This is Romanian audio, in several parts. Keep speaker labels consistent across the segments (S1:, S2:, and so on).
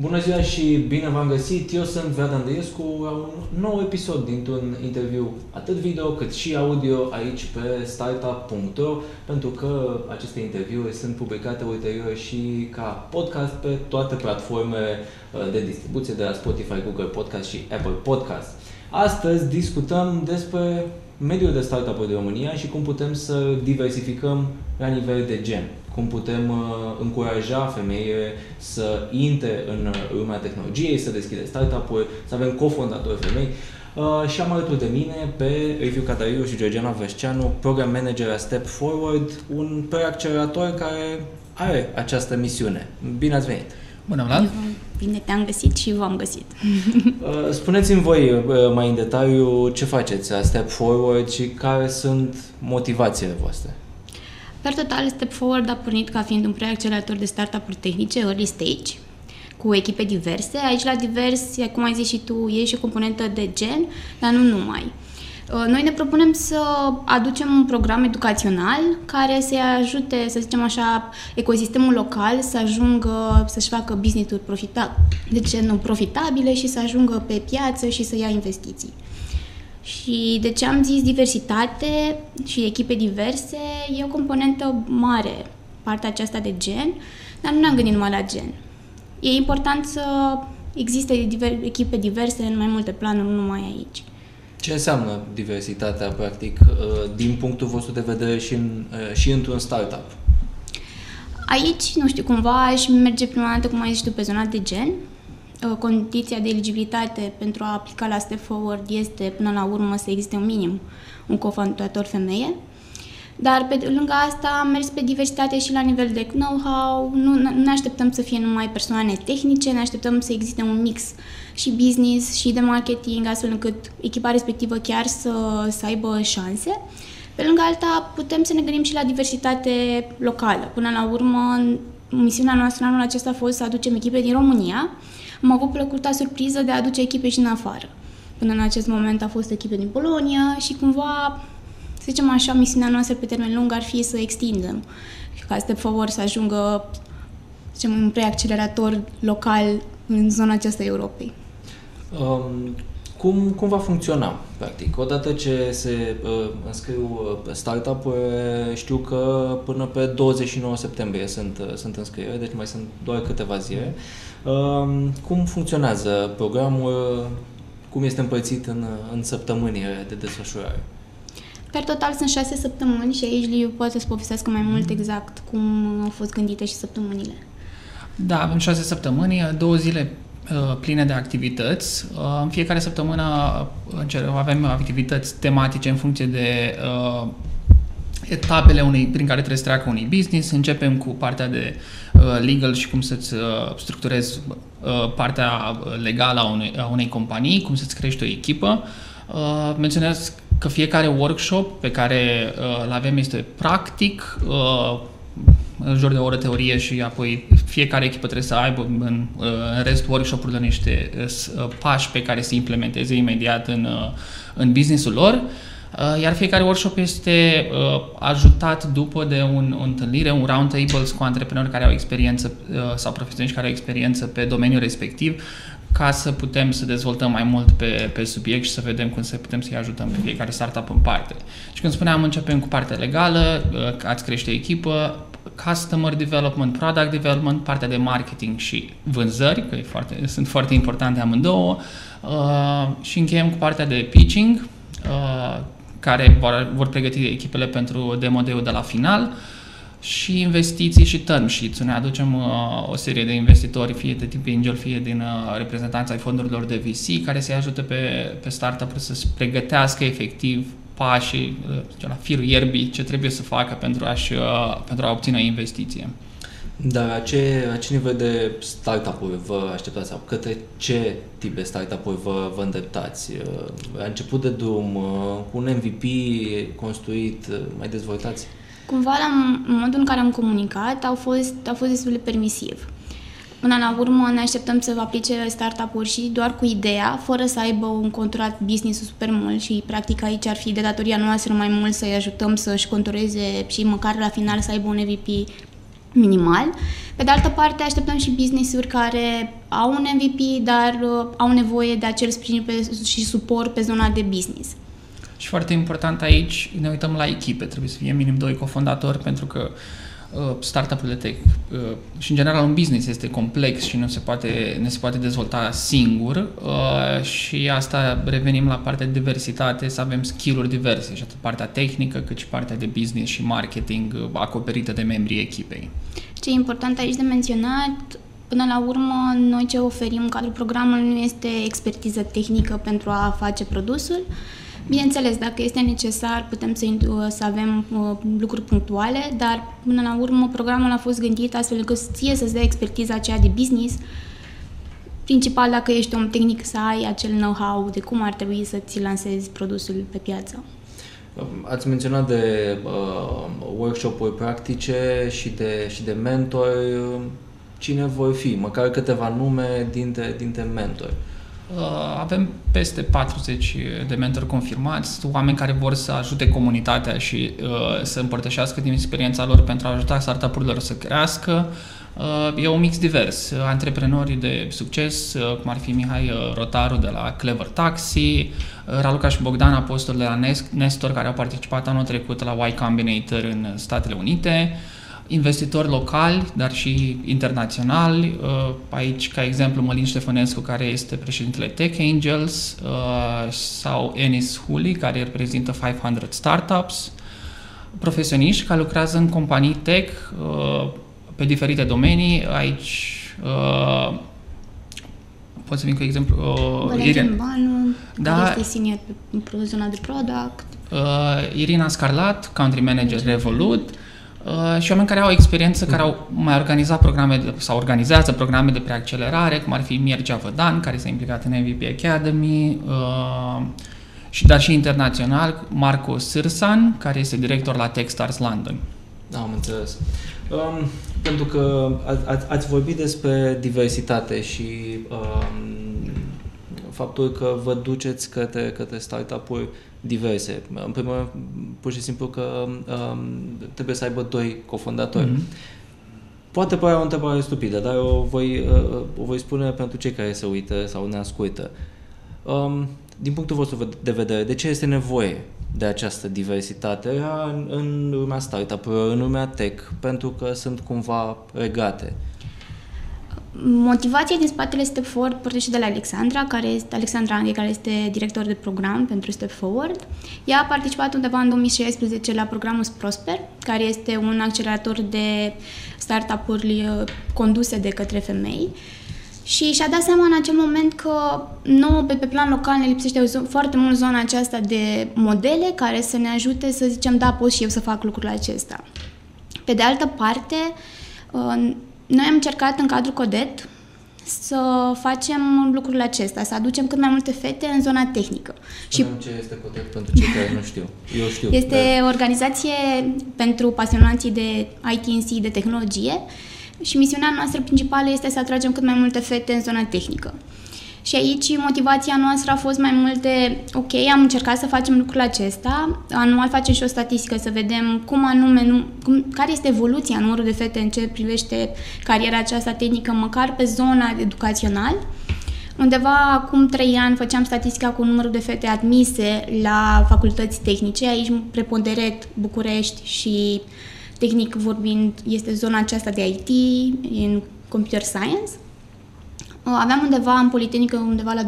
S1: Bună ziua și bine v-am găsit! Eu sunt Vlad Andreescu la un nou episod dintr-un interviu atât video cât și audio aici pe startup.ro pentru că aceste interviuri sunt publicate ulterior și ca podcast pe toate platformele uh, de distribuție de la Spotify, Google Podcast și Apple Podcast. Astăzi discutăm despre mediul de startup de România și cum putem să diversificăm la nivel de gen cum putem uh, încuraja femeile să intre în uh, lumea tehnologiei, să deschide startup-uri, să avem cofondatori femei. Uh, și am alături de mine pe Review Catariu și Georgiana Vesceanu, program manager la Step Forward, un preaccelerator care are această misiune. Bine ați venit!
S2: Bună, Vlad!
S3: Bine te-am găsit și v-am găsit.
S1: Uh, spuneți-mi voi uh, mai în detaliu ce faceți la Step Forward și care sunt motivațiile voastre.
S3: Per total, Step Forward a pornit ca fiind un preaccelerator de startup-uri tehnice, early stage, cu echipe diverse. Aici, la divers, cum ai zis și tu, e și o componentă de gen, dar nu numai. Uh, noi ne propunem să aducem un program educațional care să-i ajute, să zicem așa, ecosistemul local să ajungă să-și facă business-uri profita- de ce nu profitabile și să ajungă pe piață și să ia investiții. Și de ce am zis diversitate și echipe diverse, e o componentă mare, partea aceasta de gen, dar nu ne-am gândit numai la gen. E important să existe diver- echipe diverse în mai multe planuri, nu numai aici.
S1: Ce înseamnă diversitatea, practic, uh, din punctul vostru de vedere și, în, uh, și într-un startup?
S3: Aici, nu știu, cumva aș merge prima dată, cum ai zis tu, pe zona de gen, Uh, condiția de eligibilitate pentru a aplica la Step Forward este până la urmă să existe un minim un cofondator femeie. Dar pe lângă asta am mers pe diversitate și la nivel de know-how, nu ne așteptăm să fie numai persoane tehnice, ne așteptăm să existe un mix și business și de marketing, astfel încât echipa respectivă chiar să, să aibă șanse. Pe lângă alta, putem să ne gândim și la diversitate locală. Până la urmă, misiunea noastră anul acesta a fost să aducem echipe din România, am avut plăcuta surpriză de a aduce echipe și în afară. Până în acest moment a fost echipe din Polonia și cumva, să zicem așa, misiunea noastră pe termen lung ar fi să extindem ca Step Forward să ajungă zicem, un preaccelerator local în zona aceasta Europei.
S1: Um, cum, cum va funcționa, practic? Odată ce se uh, înscriu uh, startup știu că până pe 29 septembrie sunt, uh, sunt înscrieri, deci mai sunt doar câteva zile. Uh, cum funcționează programul? Cum este împărțit în, în săptămânile de desfășurare?
S3: Per total sunt șase săptămâni și aici Liu poate să povestească mai mult exact cum au fost gândite și săptămânile.
S2: Da, avem șase săptămâni, două zile Uh, pline de activități. Uh, în fiecare săptămână uh, avem activități tematice în funcție de etapele unei, prin care trebuie să treacă unui business. Începem cu partea de legal și cum să-ți structurezi partea legală a unei, a unei companii, cum să-ți crești o echipă. menționez că fiecare workshop pe care îl avem este practic, în jur de o oră teorie și apoi fiecare echipă trebuie să aibă în, în rest workshop-urile niște uh, pași pe care să implementeze imediat în, uh, în business-ul lor. Uh, iar fiecare workshop este ajutat după de un, o întâlnire, un round tables cu antreprenori care au experiență sau profesioniști care au experiență pe domeniul respectiv, ca să putem să dezvoltăm mai mult pe, pe subiect și să vedem cum să putem să-i ajutăm pe fiecare startup în parte. Și când spuneam, începem cu partea legală, ați crește echipă, customer development, product development, partea de marketing și vânzări, că e foarte, sunt foarte importante amândouă, uh, și încheiem cu partea de pitching, uh, care vor, vor pregăti echipele pentru demo de la final și investiții și term sheets. Ne aducem uh, o serie de investitori, fie de tip angel, fie din uh, reprezentanța ai fondurilor de VC, care să-i ajute pe, pe startup să-și pregătească efectiv pașii, uh, la firul ierbii, ce trebuie să facă pentru, a-și, uh, pentru a obține o investiție.
S1: Dar la ce, la ce nivel de startup-uri vă așteptați sau către ce tip de startup-uri vă, vă îndreptați? Uh, a început de drum, cu un MVP construit, mai dezvoltați?
S3: Cumva, la modul în care am comunicat, au fost, au fost destul de permisiv. Până la urmă ne așteptăm să aplice startup-uri și doar cu ideea, fără să aibă un conturat business super mult și practic aici ar fi de datoria noastră mai mult să-i ajutăm să-și contureze și măcar la final să aibă un MVP minimal. Pe de altă parte, așteptăm și business-uri care au un MVP, dar uh, au nevoie de acel sprijin pe, și suport pe zona de business.
S2: Și foarte important aici, ne uităm la echipe, trebuie să fie minim doi cofondatori, pentru că uh, startup-urile tech uh, și în general un business este complex și nu se poate, ne se poate dezvolta singur uh, și asta revenim la partea de diversitate, să avem skill-uri diverse și atât partea tehnică cât și partea de business și marketing uh, acoperită de membrii echipei.
S3: Ce e important aici de menționat, Până la urmă, noi ce oferim în cadrul programului nu este expertiză tehnică pentru a face produsul, Bineînțeles, dacă este necesar, putem să, să avem uh, lucruri punctuale, dar până la urmă programul a fost gândit astfel încât ție să-ți dea expertiza aceea de business, principal dacă ești om tehnic să ai acel know-how de cum ar trebui să ți lansezi produsul pe piață.
S1: Ați menționat de uh, workshop-uri practice și de, și de mentori. Cine voi fi? Măcar câteva nume dintre, dintre mentori. Uh,
S2: Uh, avem peste 40 de mentori confirmați, oameni care vor să ajute comunitatea și uh, să împărtășească din experiența lor pentru a ajuta startup-urile să crească. Uh, e un mix divers. Antreprenori de succes, cum ar fi Mihai Rotaru de la Clever Taxi, Raluca și Bogdan Apostol de la Nestor, care au participat anul trecut la Y Combinator în Statele Unite, investitori locali, dar și internaționali. Uh, aici, ca exemplu, Mălin Ștefănescu, care este președintele Tech Angels, uh, sau Enis Huli, care reprezintă 500 startups, profesioniști care lucrează în companii tech uh, pe diferite domenii. Aici pot să vin cu exemplu.
S3: Valentin Banu, da, care este senior pe zona de product.
S2: Irina Scarlat, country manager Revolut. Uh, și oameni care au experiență, care au mai organizat programe de, sau organizează programe de preaccelerare, cum ar fi Mircea Vădan, care s-a implicat în MVP Academy, uh, și dar și internațional, Marco Sirsan, care este director la Techstars London.
S1: Da, am înțeles. Um, pentru că a, ați vorbit despre diversitate și um, faptul că vă duceți către, către startup-uri diverse. În primul rând, pur și simplu că um, trebuie să aibă doi cofondatori. Mm-hmm. Poate părea o întrebare stupidă, dar o voi, uh, o voi spune pentru cei care se uită sau ne ascultă. Um, din punctul vostru de vedere, de ce este nevoie de această diversitate în, în lumea startup în lumea tech, pentru că sunt cumva regate?
S3: Motivația din spatele Step Forward portește de la Alexandra, care este, Alexandra Anghe, care este director de program pentru Step Forward. Ea a participat undeva în 2016 la programul Prosper, care este un accelerator de startup-uri uh, conduse de către femei. Și și-a dat seama în acel moment că nouă pe, pe plan local ne lipsește foarte mult zona aceasta de modele care să ne ajute să zicem, da, pot și eu să fac lucrul acesta. Pe de altă parte, uh, noi am încercat în cadrul CODET să facem lucrurile acestea, să aducem cât mai multe fete în zona tehnică.
S1: Și ce este CODET pentru cei care nu știu. Eu știu.
S3: Este dar... o organizație pentru pasionații de ITNC, de tehnologie și misiunea noastră principală este să atragem cât mai multe fete în zona tehnică. Și aici motivația noastră a fost mai mult de, ok, am încercat să facem lucrul acesta, anual facem și o statistică să vedem cum anume, nu, cum, care este evoluția numărului de fete în ce privește cariera aceasta tehnică, măcar pe zona educațional. Undeva acum trei ani făceam statistica cu numărul de fete admise la facultăți tehnice, aici preponderent București și tehnic vorbind este zona aceasta de IT, în computer science. Uh, aveam undeva în Politehnică undeva la 23%,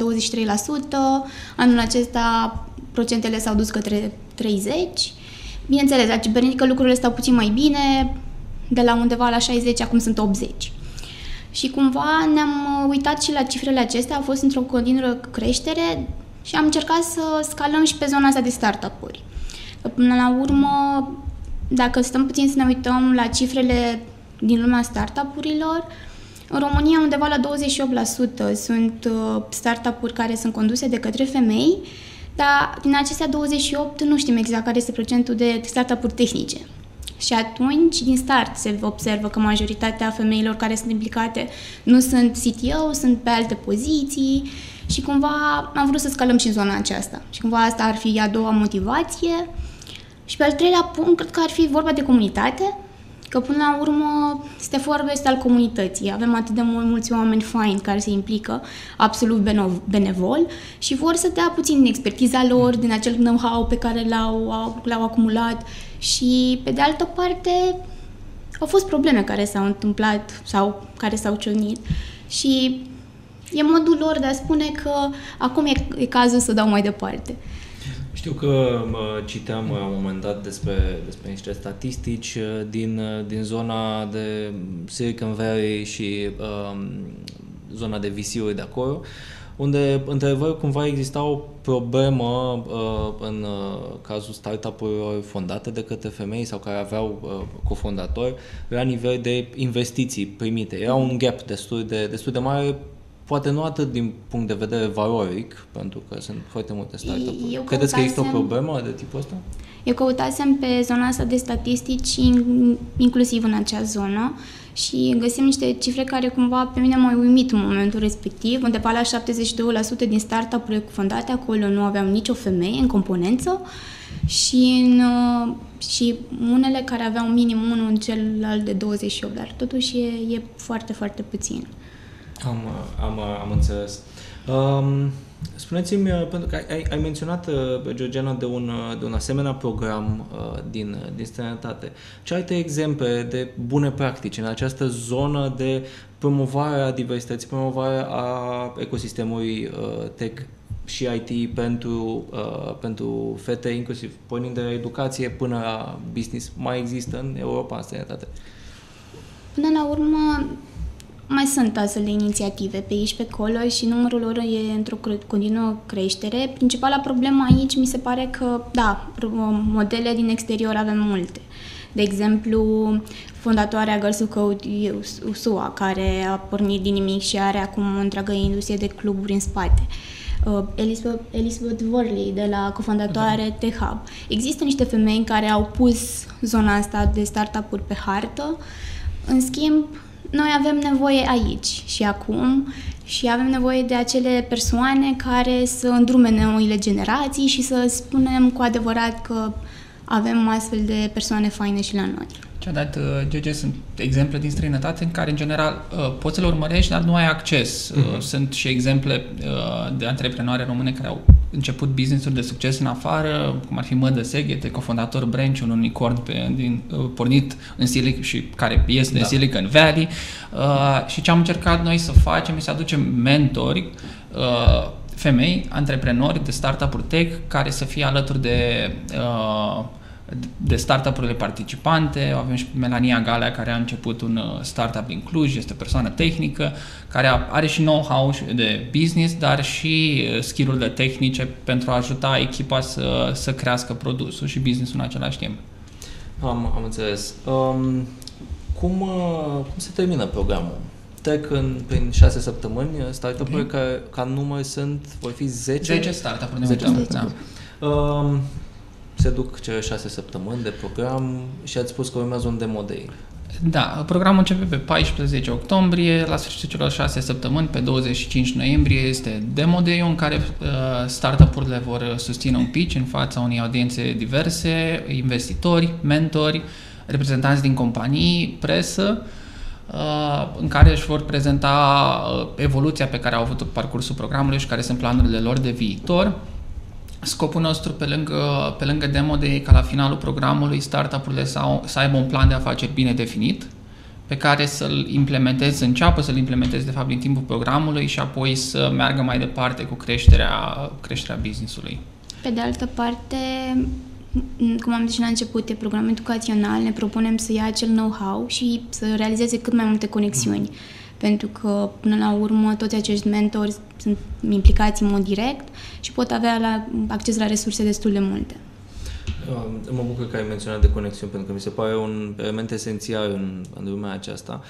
S3: anul acesta procentele s-au dus către 30%. Bineînțeles, la cibernetică lucrurile stau puțin mai bine, de la undeva la 60, acum sunt 80. Și cumva ne-am uh, uitat și la cifrele acestea, au fost într-o continuă creștere și am încercat să scalăm și pe zona asta de startup-uri. Până la urmă, dacă stăm puțin să ne uităm la cifrele din lumea startup-urilor, în România, undeva la 28% sunt uh, startup-uri care sunt conduse de către femei, dar din acestea 28 nu știm exact care este procentul de startup-uri tehnice. Și atunci, din start, se observă că majoritatea femeilor care sunt implicate nu sunt CTO, sunt pe alte poziții și cumva am vrut să scalăm și în zona aceasta. Și cumva asta ar fi a doua motivație. Și pe al treilea punct, cred că ar fi vorba de comunitate, că până la urmă Steforb este al comunității. Avem atât de mul- mulți oameni faini care se implică, absolut beno- benevol și vor să dea puțin din expertiza lor, din acel know-how pe care l-au, au, l-au acumulat și pe de altă parte au fost probleme care s-au întâmplat sau care s-au ciocnit și e modul lor de a spune că acum e, e cazul să dau mai departe.
S1: Știu că mă, citeam la un moment dat despre, despre niște statistici uh, din, uh, din zona de Silicon Valley și um, zona de VC-uri de acolo, unde, într-adevăr, cumva exista o problemă uh, în uh, cazul startup-urilor fondate de către femei sau care aveau uh, cofondatori la nivel de investiții primite. Era un gap destul de, destul de mare poate nu atât din punct de vedere valoric, pentru că sunt foarte multe startup-uri.
S3: Eu
S1: Credeți că există o
S3: căutasem-
S1: problemă de tipul ăsta?
S3: Eu căutasem pe zona asta de statistici, in- inclusiv în acea zonă, și găsim niște cifre care cumva pe mine m-au uimit în momentul respectiv. Undeva la 72% din startup-urile fondate acolo nu aveau nicio femeie în componență și, în, uh, și unele care aveau minim unul în celălalt de 28, dar totuși e, e foarte, foarte puțin.
S1: Am, am, am înțeles. Um, spuneți-mi, uh, pentru că ai- ai, ai menționat, uh, Georgiana, de un, uh, de un asemenea program uh, din, din străinătate. Ce alte exemple de bune practici în această zonă de promovare a diversității, promovare a ecosistemului uh, tech și IT pentru, uh, pentru fete, inclusiv pornind de la educație până la business, mai există în Europa, în străinătate?
S3: Până la urmă, mai sunt astfel de inițiative pe aici, pe acolo și numărul lor e într-o cre- continuă creștere. Principala problemă aici mi se pare că, da, pro- modele din exterior avem multe. De exemplu, fondatoarea Girls Who Code USUA, care a pornit din nimic și are acum o întreagă industrie de cluburi în spate. Uh, Elizabeth, Elizabeth Worley, de la cofondatoare T-Hub. Există niște femei care au pus zona asta de startup-uri pe hartă. În schimb, noi avem nevoie aici și acum și avem nevoie de acele persoane care să îndrume noile generații și să spunem cu adevărat că avem astfel de persoane faine și la noi.
S2: Ce a dat uh, GG sunt exemple din străinătate în care, în general, uh, poți să le urmărești, dar nu ai acces. Uh, Sunt și exemple uh, de antreprenoare române care au început business-uri de succes în afară, cum ar fi Mădă Seghete, cofondator Branch, un unicorn pe, din, uh, pornit în Silicon și care este da. în Silicon Valley. Uh, și ce am încercat noi să facem este să aducem mentori uh, femei, antreprenori de startup-uri tech care să fie alături de uh, de startup-urile participante. Avem și pe Melania Galea, care a început un uh, startup din Cluj, este o persoană tehnică, care a- are și know-how și de business, dar și uh, skill-urile tehnice pentru a ajuta echipa să, să crească produsul și business-ul în același timp.
S1: Am, am înțeles. Um, cum, uh, cum se termină programul? Trec în, prin șase săptămâni, startup-uri
S2: Ok.
S1: care, ca număr sunt, vor fi 10?
S2: 10 startup-uri de
S1: 10
S2: multe,
S1: startup-uri.
S2: da.
S1: Um, se duc cele șase săptămâni de program și ați spus că urmează un demo day.
S2: Da, programul începe pe 14 octombrie, la sfârșitul celor 6 săptămâni, pe 25 noiembrie este demo day în care uh, startup-urile vor susține un pitch în fața unei audiențe diverse, investitori, mentori, reprezentanți din companii, presă, uh, în care își vor prezenta uh, evoluția pe care au avut-o pe parcursul programului și care sunt planurile lor de viitor. Scopul nostru pe lângă, pe lângă demo de e ca la finalul programului startup-urile să, au, să aibă un plan de afaceri bine definit pe care să-l implementezi, să înceapă să-l implementezi de fapt din timpul programului și apoi să meargă mai departe cu creșterea, creșterea business-ului.
S3: Pe de altă parte, m- cum am zis și la început, e program educațional, ne propunem să ia acel know-how și să realizeze cât mai multe conexiuni. Pentru că, până la urmă, toți acești mentori sunt implicați în mod direct și pot avea la, acces la resurse destul de multe.
S1: Um, Mă bucur că ai menționat de conexiuni, pentru că mi se pare un element esențial în, în lumea aceasta.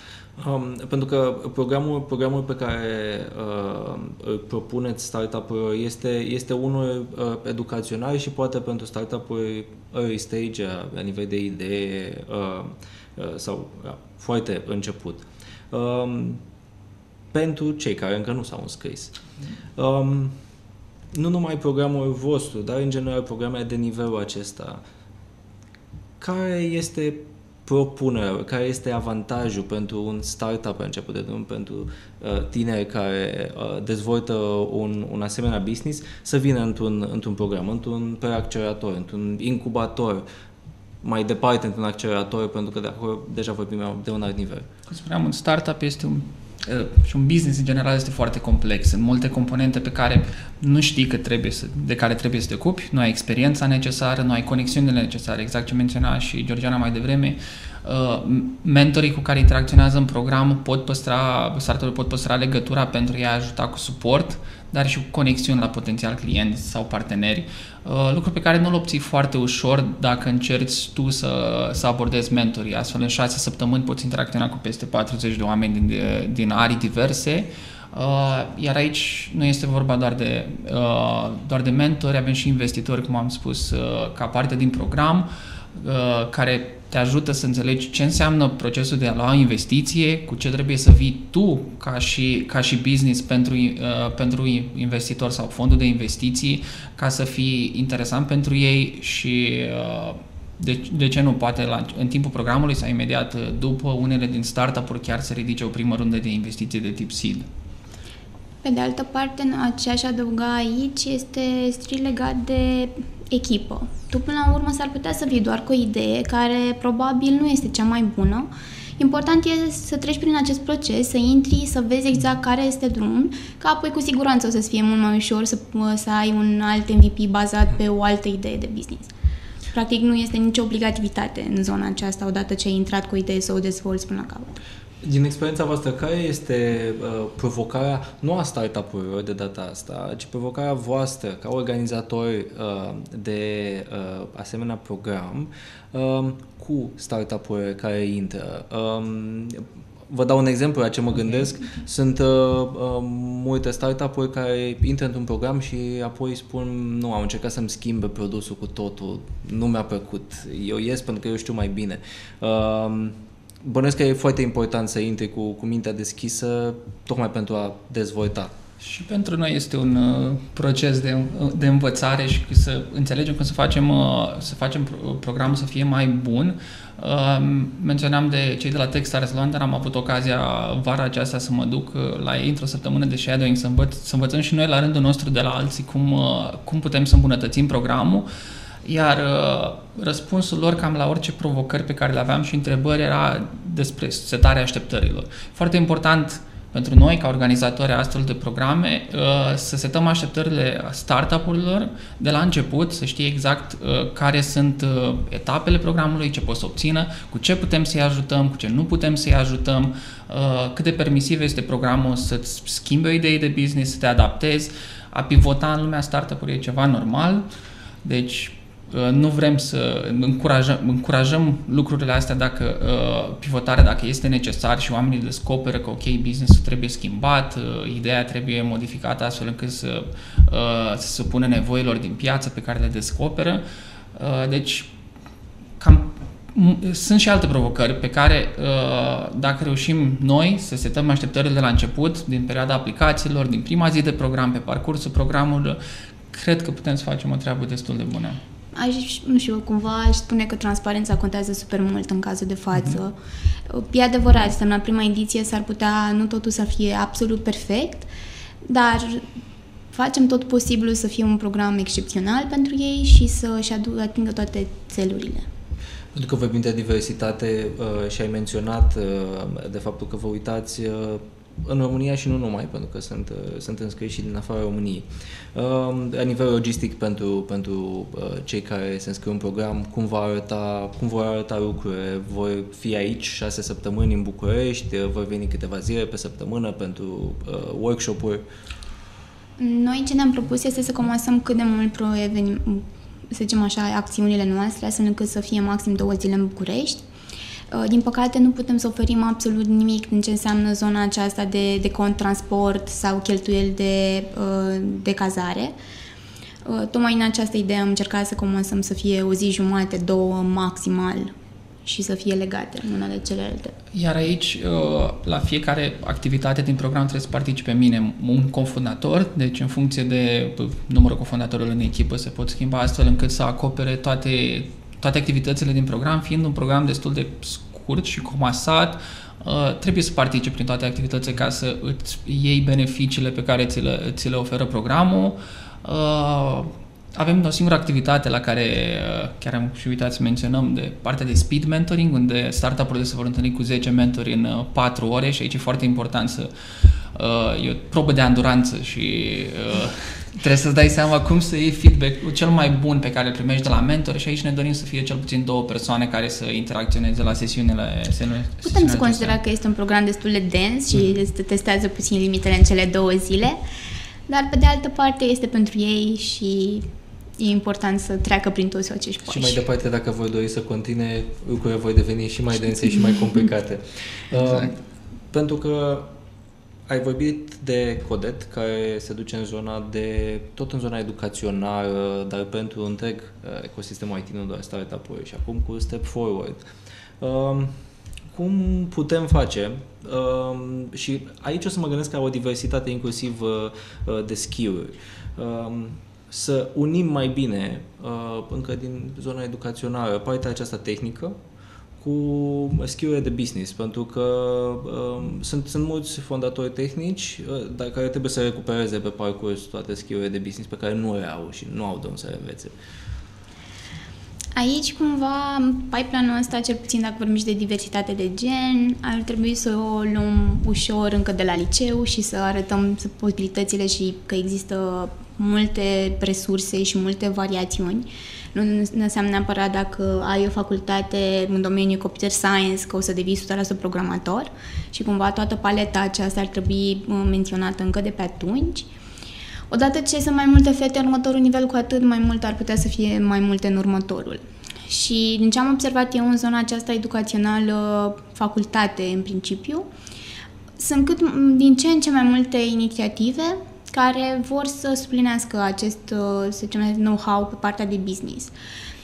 S1: Um, pentru că programul, programul pe care uh, îl propuneți startup-urilor este, este unul uh, educațional și poate pentru startup-uri early stage, uh, la nivel de idee uh, uh, sau uh, foarte început. Um, pentru cei care încă nu s-au înscris. Um, nu numai programul vostru, dar în general programele de nivelul acesta, care este propunerea, care este avantajul pentru un startup început de drum, pentru uh, tineri care uh, dezvoltă un, un asemenea business, să vină într-un, într-un program, într-un preaccelerator, într-un incubator, mai departe într-un accelerator, pentru că de acolo deja vorbim de un alt nivel.
S2: Cum spuneam, un startup este un uh, și un business în general este foarte complex. Sunt multe componente pe care nu știi că trebuie să, de care trebuie să te ocupi, nu ai experiența necesară, nu ai conexiunile necesare, exact ce menționa și Georgiana mai devreme. Uh, mentorii cu care interacționează în program pot păstra, startup pot păstra legătura pentru a ajuta cu suport, dar și cu conexiuni la potențial clienți sau parteneri, uh, lucru pe care nu-l obții foarte ușor dacă încerci tu să, să abordezi mentorii. Astfel, în șase săptămâni poți interacționa cu peste 40 de oameni din, din arii diverse, Uh, iar aici nu este vorba doar de, uh, doar de mentori, avem și investitori, cum am spus, uh, ca parte din program, uh, care te ajută să înțelegi ce înseamnă procesul de a lua investiție, cu ce trebuie să vii tu ca și, ca și business pentru, uh, pentru investitor sau fondul de investiții ca să fii interesant pentru ei și uh, de, de ce nu, poate la, în timpul programului sau imediat uh, după unele din startup-uri chiar să ridice o primă rundă de investiție de tip seed.
S3: Pe de altă parte, ce aș adăuga aici este strict legat de echipă. Tu până la urmă s-ar putea să vii doar cu o idee care probabil nu este cea mai bună. Important e să treci prin acest proces, să intri, să vezi exact care este drumul, ca apoi cu siguranță o să-ți fie mult mai ușor să, să ai un alt MVP bazat pe o altă idee de business. Practic nu este nicio obligativitate în zona aceasta odată ce ai intrat cu o idee să o dezvolți până la capăt.
S1: Din experiența voastră, care este uh, provocarea, nu a startup-urilor de data asta, ci provocarea voastră ca organizatori uh, de uh, asemenea program uh, cu startup-urile care intră? Um, Vă dau un exemplu la ce mă gândesc. Sunt uh, uh, multe startup-uri care intră într-un program și apoi spun nu, am încercat să-mi schimbe produsul cu totul, nu mi-a plăcut, eu ies pentru că eu știu mai bine. Uh, bănuiesc că e foarte important să intri cu, cu mintea deschisă tocmai pentru a dezvolta.
S2: Și pentru noi este un uh, proces de, de învățare și să înțelegem cum să facem, uh, să facem programul să fie mai bun. Uh, menționam de cei de la Techstars London, am avut ocazia vara aceasta să mă duc uh, la ei într-o săptămână de shadowing, să, învăț, să învățăm și noi la rândul nostru de la alții cum, uh, cum putem să îmbunătățim programul. Uh, iar uh, răspunsul lor cam la orice provocări pe care le aveam și întrebări era despre setarea așteptărilor. Foarte important pentru noi, ca organizatori astfel de programe, uh, să setăm așteptările startup-urilor de la început, să știe exact uh, care sunt etapele programului, ce pot să obțină, cu ce putem să-i ajutăm, cu ce nu putem să-i ajutăm, cât de permisiv este programul să-ți schimbe o idee de business, să te adaptezi. A pivota în lumea startup-ului e ceva normal, deci Uh, nu vrem să încurajăm, încurajăm lucrurile astea dacă uh, pivotarea dacă este necesar și oamenii descoperă că ok, business trebuie schimbat, uh, ideea trebuie modificată astfel încât să, să se pună nevoilor din piață pe care le descoperă. Deci, cam sunt și alte provocări pe care, dacă reușim noi să setăm așteptările de la început, din perioada aplicațiilor, din prima zi de program, pe parcursul programului, cred că putem să facem o treabă destul de bună
S3: aș, nu știu, cumva aș spune că transparența contează super mult în cazul de față. Mm-hmm. E adevărat, la prima ediție s-ar putea nu totul să fie absolut perfect, dar facem tot posibilul să fie un program excepțional pentru ei și să-și atingă toate țelurile.
S1: Pentru că vorbim de diversitate uh, și ai menționat uh, de faptul că vă uitați uh, în România și nu numai, pentru că sunt, uh, sunt înscriși și din afara României. Um, la nivel logistic, pentru, pentru uh, cei care se înscriu în program, cum, va arăta, cum vor arăta lucrurile? Vor fi aici șase săptămâni în București, uh, vor veni câteva zile pe săptămână pentru workshop-uri?
S3: Noi ce ne-am propus este să comasăm cât de mult pro evenim, să zicem așa, acțiunile noastre, astfel încât să fie maxim două zile în București Uh, din păcate, nu putem să oferim absolut nimic din ce înseamnă zona aceasta de, de cont transport sau cheltuieli de, uh, de cazare. Uh, tocmai în această idee am încercat să comasăm să fie o zi jumate, două maximal și să fie legate unele celelalte.
S2: Iar aici, la fiecare activitate din program trebuie să participe mine un cofondator, deci în funcție de numărul cofondatorilor în echipă se pot schimba astfel încât să acopere toate toate activitățile din program, fiind un program destul de scurt și comasat, uh, trebuie să participi prin toate activitățile ca să îți iei beneficiile pe care ți le, ți le oferă programul. Uh, avem o singură activitate la care uh, chiar am și uitat să menționăm de partea de speed mentoring, unde startup-urile se vor întâlni cu 10 mentori în 4 ore și aici e foarte important să uh, e o probă de anduranță și uh, trebuie să-ți dai seama cum să iei feedback cel mai bun pe care îl primești de la mentor și aici ne dorim să fie cel puțin două persoane care să interacționeze la sesiunile.
S3: Putem să considera că este un program destul de dens și mm. testează puțin limitele în cele două zile, dar pe de altă parte este pentru ei și e important să treacă prin toți acești pași.
S1: Și mai departe, dacă voi dori să continue, lucrurile voi deveni și mai dense și mai complicate. exact. Uh, pentru că ai vorbit de Codet, care se duce în zona de, tot în zona educațională, dar pentru întreg uh, ecosistemul IT, nu doar startup-uri, și acum cu Step Forward. Um, cum putem face um, și aici o să mă gândesc la o diversitate inclusiv uh, de skill-uri. Um, să unim mai bine, uh, încă din zona educațională, partea aceasta tehnică cu skill de business, pentru că uh, sunt, sunt mulți fondatori tehnici, uh, dar care trebuie să recupereze pe parcurs toate skill de business pe care nu le au și nu au de unde să le învețe.
S3: Aici, cumva, pipeline-ul ăsta, cel puțin dacă vorbim și de diversitate de gen, ar trebui să o luăm ușor încă de la liceu și să arătăm posibilitățile și că există multe resurse și multe variațiuni. Nu înseamnă neapărat dacă ai o facultate în domeniul computer science că o să devii 100% programator și cumva toată paleta aceasta ar trebui uh, menționată încă de pe atunci. Odată ce sunt mai multe fete în următorul nivel, cu atât mai mult ar putea să fie mai multe în următorul. Și din ce am observat eu în zona aceasta educațională, facultate în principiu, sunt cât din ce în ce mai multe inițiative care vor să suplinească acest, uh, să zicem, know-how pe partea de business.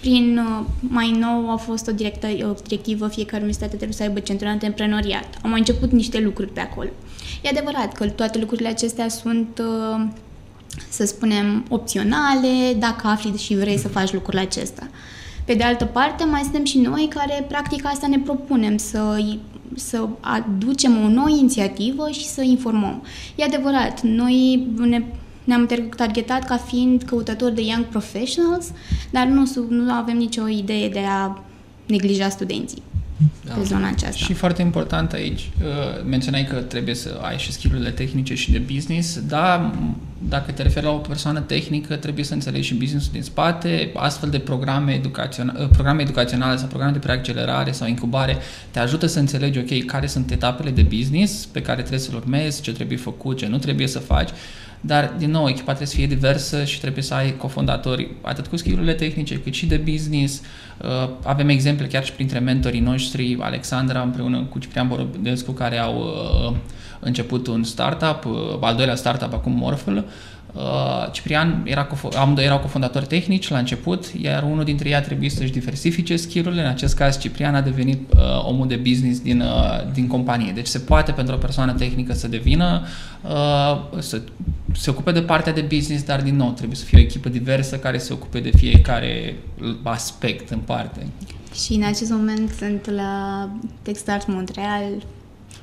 S3: Prin, uh, mai nou a fost o, directă, o directivă, fiecare universitate trebuie să aibă centru de antreprenoriat. Am mai început niște lucruri pe acolo. E adevărat că toate lucrurile acestea sunt, uh, să spunem, opționale, dacă afli și vrei să faci lucrurile acestea. Pe de altă parte, mai suntem și noi care, practic, asta ne propunem, să să aducem o nouă inițiativă și să informăm. E adevărat, noi ne, ne-am targetat ca fiind căutători de young professionals, dar nu, nu avem nicio idee de a neglija studenții da. pe zona aceasta.
S2: Și foarte important aici, uh, menționai că trebuie să ai și skillurile tehnice și de business, da, dacă te referi la o persoană tehnică, trebuie să înțelegi și businessul din spate, astfel de programe, educaționale, uh, programe educaționale sau programe de preaccelerare sau incubare te ajută să înțelegi, ok, care sunt etapele de business pe care trebuie să-l urmezi, ce trebuie făcut, ce nu trebuie să faci dar, din nou, echipa trebuie să fie diversă și trebuie să ai cofondatori atât cu skill tehnice cât și de business. Uh, avem exemple chiar și printre mentorii noștri, Alexandra împreună cu Ciprian Borobescu, care au uh, început un startup, uh, al doilea startup acum Morphle, Uh, Ciprian era amândoi erau cofondatori tehnici la început, iar unul dintre ei a trebuit să-și diversifice skill-urile. În acest caz, Ciprian a devenit uh, omul de business din, uh, din companie. Deci se poate pentru o persoană tehnică să devină, uh, să se ocupe de partea de business, dar din nou trebuie să fie o echipă diversă care se ocupe de fiecare aspect în parte.
S3: Și în acest moment sunt la Techstart Montreal,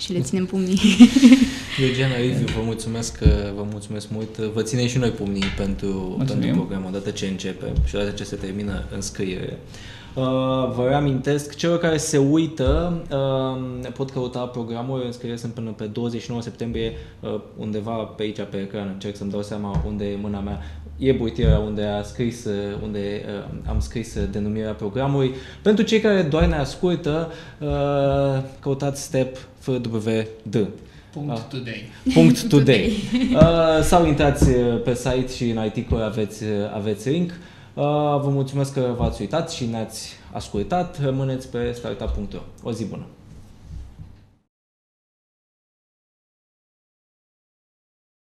S3: și le ținem pumnii.
S1: Eugen Liviu, vă mulțumesc, vă mulțumesc mult. Vă ținem și noi pumnii pentru, pentru program, odată ce începe și odată ce se termină înscriere. Uh, vă reamintesc, celor care se uită uh, pot căuta programul, înscriere sunt până pe 29 septembrie, uh, undeva pe aici pe ecran, încerc să-mi dau seama unde e mâna mea, e buitiera unde, a scris, unde uh, am scris denumirea programului. Pentru cei care doar ne ascultă, uh, căutați Step FWD.
S2: Punct ah. today.
S1: Punct today. uh, sau intrați pe site și în articol aveți, aveți link. Uh, vă mulțumesc că v-ați uitat și ne-ați ascultat. Rămâneți pe startup.ro. O zi bună!